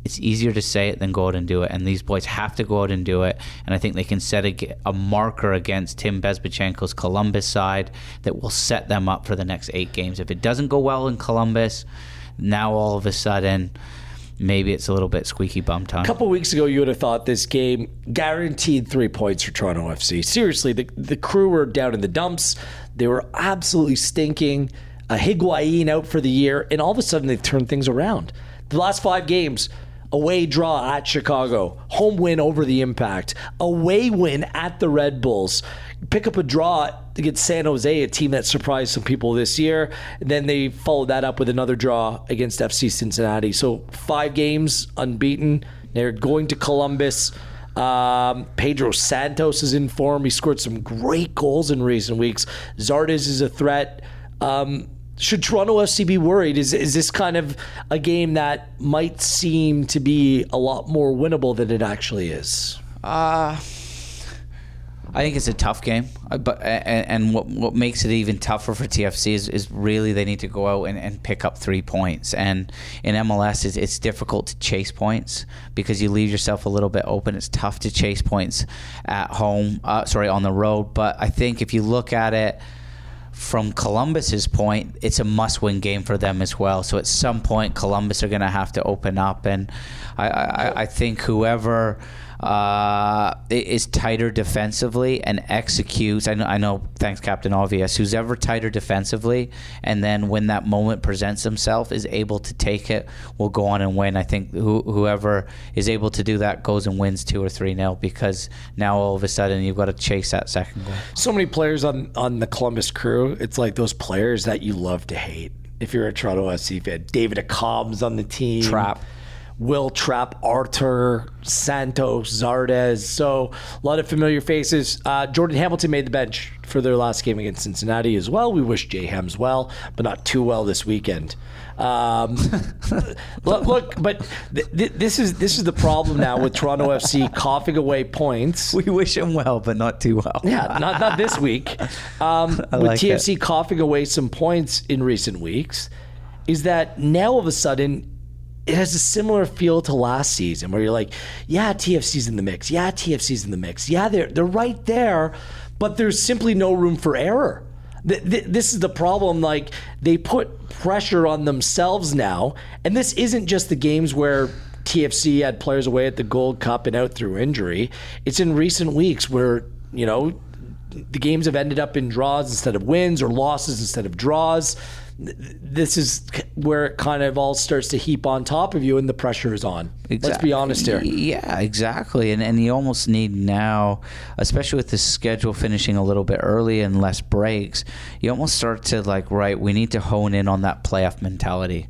it's easier to say it than go out and do it. And these boys have to go out and do it. And I think they can set a, a marker against Tim Bezbatchenko's Columbus side that will set them up for the next eight games. If it doesn't go well in Columbus, Now all of a sudden, maybe it's a little bit squeaky bum time. A couple weeks ago, you would have thought this game guaranteed three points for Toronto FC. Seriously, the, the crew were down in the dumps. They were absolutely stinking. A Higuain out for the year, and all of a sudden they've turned things around. The last five games, away draw at Chicago, home win over the Impact, away win at the Red Bulls, pick up a draw against San Jose, a team that surprised some people this year. Then they followed that up with another draw against FC Cincinnati. So five games unbeaten. They're going to Columbus. Um, Pedro Santos is in form. He scored some great goals in recent weeks. Zardes is a threat. Um, should Toronto FC be worried? Is is this kind of a game that might seem to be a lot more winnable than it actually is? Uh, I think it's a tough game, uh, but and, what what makes it even tougher for TFC is, is really they need to go out and, and pick up three points. And in MLS, it's, it's difficult to chase points because you leave yourself a little bit open. It's tough to chase points at home, uh, sorry, on the road. But I think if you look at it from Columbus's point, it's a must-win game for them as well. So at some point, Columbus are going to have to open up, and I, I, I think whoever uh, is tighter defensively and executes. I know, I know. Thanks, Captain Obvious. Who's ever tighter defensively, and then when that moment presents himself, is able to take it, will go on and win. I think who, whoever is able to do that goes and wins two or three nil because now all of a sudden you've got to chase that second goal. So many players on on the Columbus crew. It's like those players that you love to hate. If you're a Toronto FC fan, David Accam's on the team. Trapp. Will Trapp, Artur, Santos, Zardes. So a lot of familiar faces. Uh, Jordan Hamilton made the bench for their last game against Cincinnati as well. We wish Jay Hems well, but not too well this weekend. Um, look, look, but th- th- this is this is the problem now with Toronto FC coughing away points. We wish him well, but not too well. Yeah, not not this week. Um, with like TFC coughing away some points in recent weeks, is that now all of a sudden it has a similar feel to last season, where you're like, yeah, TFC's in the mix. Yeah, TFC's in the mix. Yeah, they're they're right there, but there's simply no room for error. Th- th- This is the problem. Like they put pressure on themselves now, and this isn't just the games where TFC had players away at the Gold Cup and out through injury. It's in recent weeks where you know the games have ended up in draws instead of wins or losses instead of draws. This is where it kind of all starts to heap on top of you, and the pressure is on. Let's be honest here. Yeah, exactly. And and you almost need now, especially with the schedule finishing a little bit early and less breaks, you almost start to like, right, we need to hone in on that playoff mentality.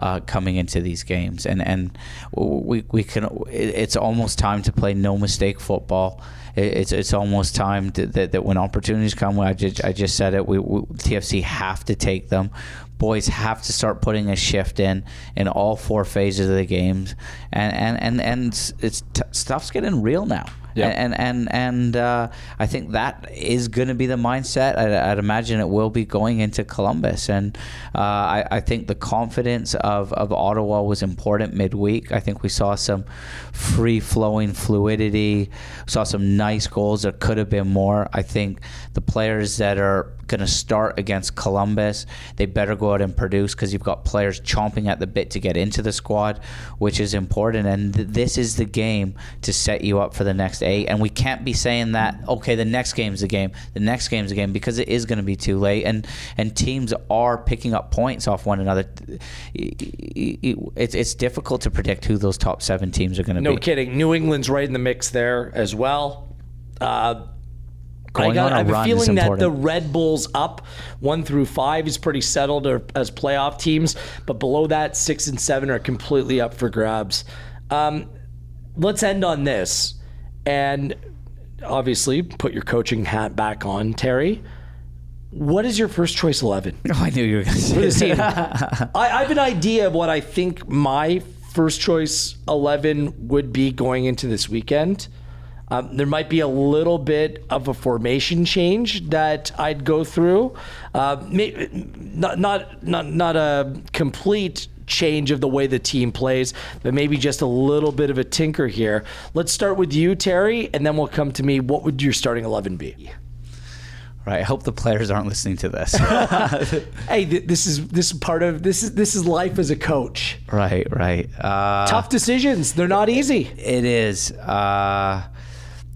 Uh, coming into these games, and and we we can. It's almost time to play no mistake football. It- It's it's almost time to, that that when opportunities come, I just I just said it. We, we TFC have to take them. Boys have to start putting a shift in in all four phases of the games, and and and and it's, it's t- stuff's getting real now. Yeah. And and and uh, I think that is going to be the mindset. I, I'd imagine it will be going into Columbus, and uh, I, I think the confidence of, of Ottawa was important midweek. I think we saw some free flowing fluidity, saw some nice goals. There could have been more. I think the players that are going to start against Columbus, they better go out and produce because you've got players chomping at the bit to get into the squad, which is important. And th- this is the game to set you up for the next eight. And we can't be saying that okay, the next game's the game, the next game's the game because it is going to be too late. And and teams are picking up points off one another. It's it's difficult to predict who those top seven teams are going to No be. No kidding. New England's right in the mix there as well. Uh, I, got, I have a feeling that the. Red Bulls up one through five is pretty settled or- as playoff teams, but below that, six and seven are completely up for grabs. Um, let's end on this, and obviously put your coaching hat back on, Terry. What is your first choice eleven? Oh, I knew you were going to say for this team. that. I, I have an idea of what I think my first choice 11 would be going into this weekend. Um, there might be a little bit of a formation change that I'd go through. Uh, may, not, not, not, not a complete change of the way the team plays, but maybe just a little bit of a tinker here. Let's start with you, Terry, and then we'll come to me. What would your starting 11 be? Right. I hope the players aren't listening to this. Hey, th- this is this is part of this is this is life as a coach. right. Right. Uh, Tough decisions. They're not easy. It is. Uh,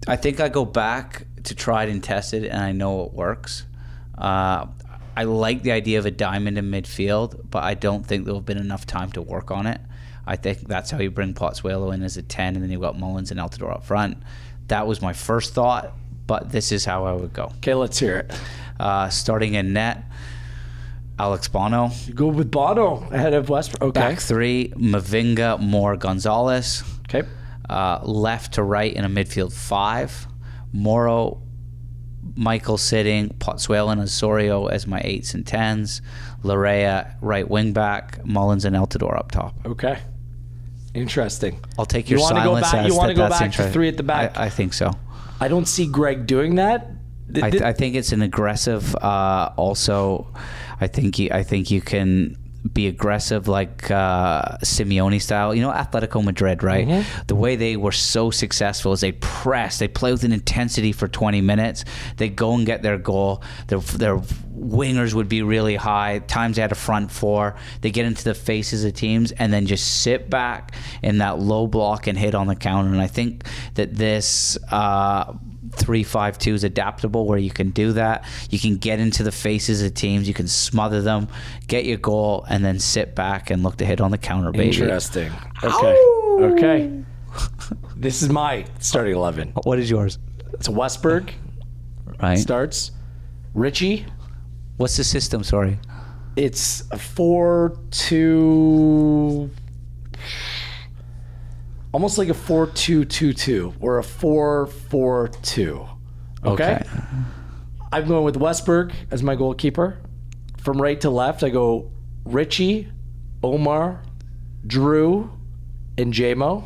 I think I go back to tried and tested, and I know it works. Uh, I like the idea of a diamond in midfield, but I don't think there will have been enough time to work on it. I think that's how you bring Pozuelo in as a 10, and then you've got Mullins and Altidore up front. That was my first thought, but this is how I would go. Okay, let's hear it. Uh, starting in net, Alex Bono. You go with Bono ahead of Westberg. Okay. Back three, Mavinga, Moor, Gonzalez. Okay. Uh, left to right in a midfield five. Morrow, Michael sitting, Pozuelo and Osorio as my eights and tens. Laryea, right wing back. Mullins and Altidore up top. Okay. Interesting. I'll take your go silence back- you wanna go back to three at the back? I, I think so. I don't see Greg doing that. Th- I, th- I think it's an aggressive. Uh, also, I think you, I think you can be aggressive like uh, Simeone style. You know, Atletico Madrid, right? Mm-hmm. The way they were so successful is they press, they play with an intensity for 20 minutes. They go and get their goal. Their their wingers would be really high. Times they had a front four. They get into the faces of teams and then just sit back in that low block and hit on the counter. And I think that this. Uh, three five two is adaptable where you can do that. You can get into the faces of teams, you can smother them, get your goal, and then sit back and look to hit on the counter, baby. Interesting. Okay. Okay. this is my starting eleven. What is yours? It's Westberg Right. starts. Richie. What's the system? Sorry. It's a four two. Almost like a four two two two or a four four two. Okay. I'm going with Westberg as my goalkeeper. From right to left, I go Richie, Omar, Drew, and JMO.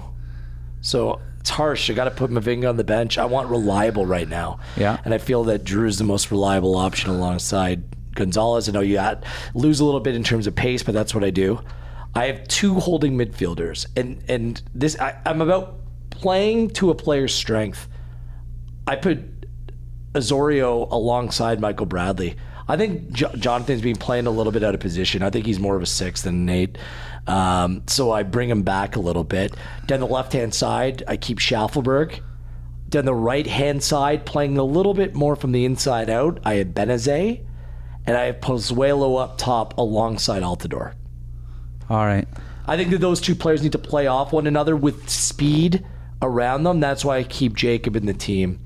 So it's harsh. I got to put Mavinga on the bench. I want reliable right now. Yeah. And I feel that Drew's the most reliable option alongside Gonzalez. I know you had, lose a little bit in terms of pace, but that's what I do. I have two holding midfielders, and and this I, I'm about playing to a player's strength. I put Osorio alongside Michael Bradley. I think jo- Jonathan's been playing a little bit out of position. I think he's more of a six than an eight. Um, so I bring him back a little bit. Down the left hand side, I keep Shaffelburg. Down the right hand side, playing a little bit more from the inside out, I have Benezet. And I have Pozuelo up top alongside Altidore. All right. I think that those two players need to play off one another with speed around them. That's why I keep Jacob in the team.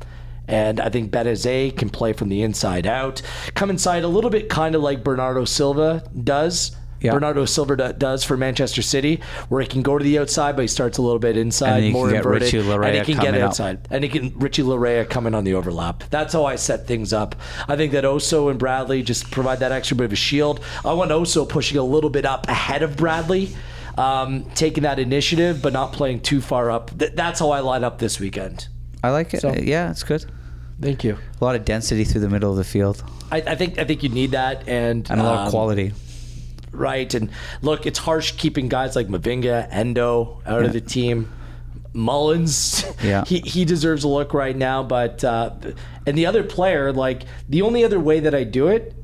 And I think Benezet can play from the inside out. Come inside a little bit kind of like Bernardo Silva does. Yeah. Bernardo Silva does for Manchester City, where he can go to the outside, but he starts a little bit inside, more can get inverted, and he can get coming up. outside, and he can Richie Laryea coming on the overlap. That's how I set things up. I think that Oso and Bradley just provide that extra bit of a shield. I want Oso pushing a little bit up ahead of Bradley, um, taking that initiative, but not playing too far up. Th- that's how I line up this weekend. I like it. So- yeah, it's good. Thank you. A lot of density through the middle of the field I, I think I think you need that, and and a lot um, of quality. Right? And look, it's harsh keeping guys like Mavinga, Endoh out of the team. Mullins, Yeah. he he deserves a look right now. But uh, and the other player, like the only other way that I do it,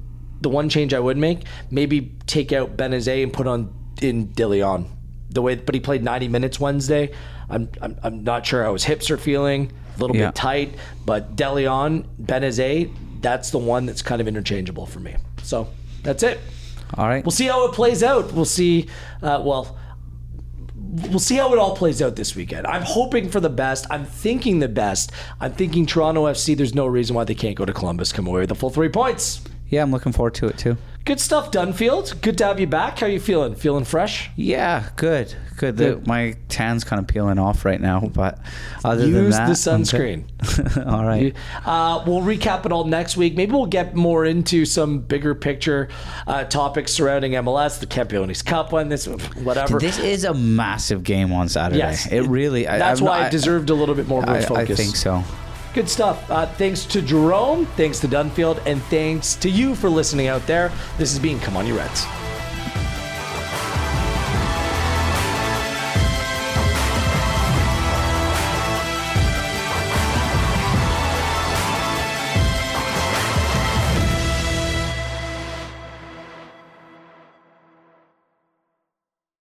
the one change I would make, maybe take out Benezet and put on in DeLeon. The way, but he played 90 minutes Wednesday. I'm I'm, I'm not sure how his hips are feeling. A little Yeah. bit tight, but DeLeon, Benezet, that's the one that's kind of interchangeable for me. So that's it All right. we'll see how it plays out. We'll see. Uh, well, we'll see how it all plays out this weekend. I'm hoping for the best. I'm thinking the best. I'm thinking Toronto FC. There's no reason why they can't go to Columbus, come away with the full three points. yeah, I'm looking forward to it too. Good stuff, Dunfield. Good to have you back. How are you feeling? Feeling fresh? Yeah, good, good. The, my tan's kind of peeling off right now, but other than Use that, the sunscreen. All right. Uh, we'll recap it all next week. Maybe we'll get more into some bigger picture uh, topics surrounding MLS, the Campeones Cup one, this whatever. This is a massive game on Saturday. Yes. it really. I- That's I'm why not- it deserved a little bit more of I, a I focus. think so. Good stuff. Uh, thanks to Jerome, thanks to Dunfield, and thanks to you for listening out there. This has been Come On You Reds.